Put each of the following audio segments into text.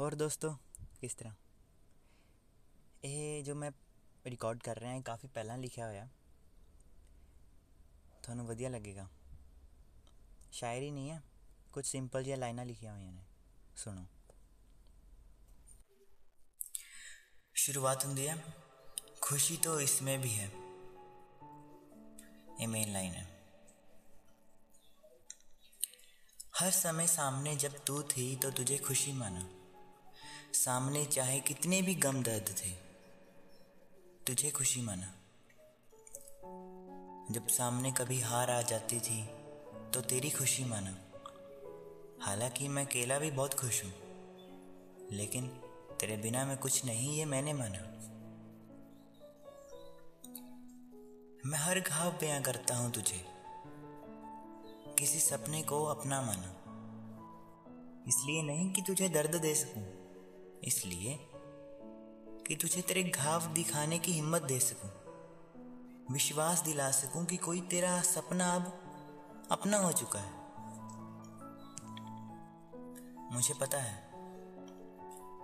ਹੋਰ ਦੋਸਤੋ ਕਿਸ ਤਰ੍ਹਾਂ ਇਹ ਜੋ ਮੈਂ ਰਿਕਾਰਡ ਕਰ ਰਿਹਾ ਹਾਂ ਕਾਫੀ ਪਹਿਲਾਂ ਲਿਖਿਆ ਹੋਇਆ ਤੁਹਾਨੂੰ ਵਧੀਆ ਲੱਗੇਗਾ ਸ਼ਾਇਰੀ ਨਹੀਂ ਹੈ ਕੁਝ ਸਿੰਪਲ ਜਿਹੀਆਂ ਲਾਈਨਾਂ ਲਿਖੀਆਂ ਹੋਈਆਂ ਨੇ ਸੁਣੋ शुरुआत ਹੁੰਦੀ ਹੈ खुशी तो इसमें भी है ये मेन लाइन है हर समय सामने जब तू थी तो तुझे खुशी माना सामने चाहे कितने भी गम दर्द थे, तुझे खुशी माना। जब सामने कभी हार आ जाती थी तो तेरी खुशी माना। हालाँकि मैं अकेला भी बहुत खुश हूँ, लेकिन तेरे बिना मैं कुछ नहीं, ये मैंने माना। मैं हर घाव बयां करता हूँ तुझे। किसी सपने को अपना माना। इसलिए नहीं कि तुझे दर्द दे सकूँ। इसलिए कि तुझे तेरे घाव दिखाने की हिम्मत दे सकूँ, विश्वास दिला सकूँ कि कोई तेरा सपना अब अपना हो चुका है। मुझे पता है,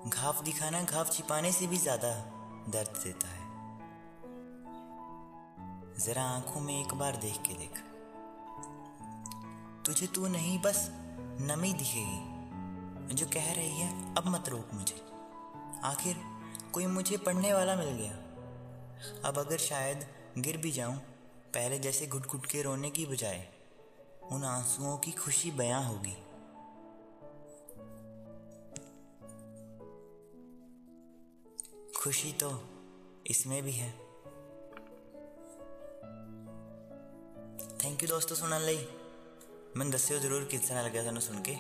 घाव दिखाना घाव छिपाने से भी ज़्यादा दर्द देता है। जरा आँखों में एक बार देख के देख। तुझे तू नहीं, बस नमी दिखेगी, जो कह रही है, अब मत रोक मुझे। आखिर कोई मुझे पढ़ने वाला मिल गया अब अगर शायद गिर भी जाऊं पहले जैसे घुट घुट के रोने की बजाय उन आंसुओं की खुशी बयां होगी खुशी तो इसमें भी है ਥੈਂਕ ਯੂ ਦੋਸਤੋ ਸੁਣਨ ਲਈ ਮੈਨੂੰ ਦੱਸਿਓ ਜ਼ਰੂਰ ਕਿਸ ਤਰ੍ਹਾਂ ਲੱਗਿਆ ਤੁਹਾਨੂੰ ਸੁਣ ਕੇ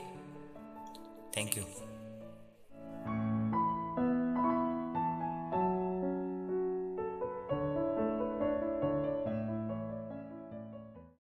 ਥੈਂਕ ਯੂ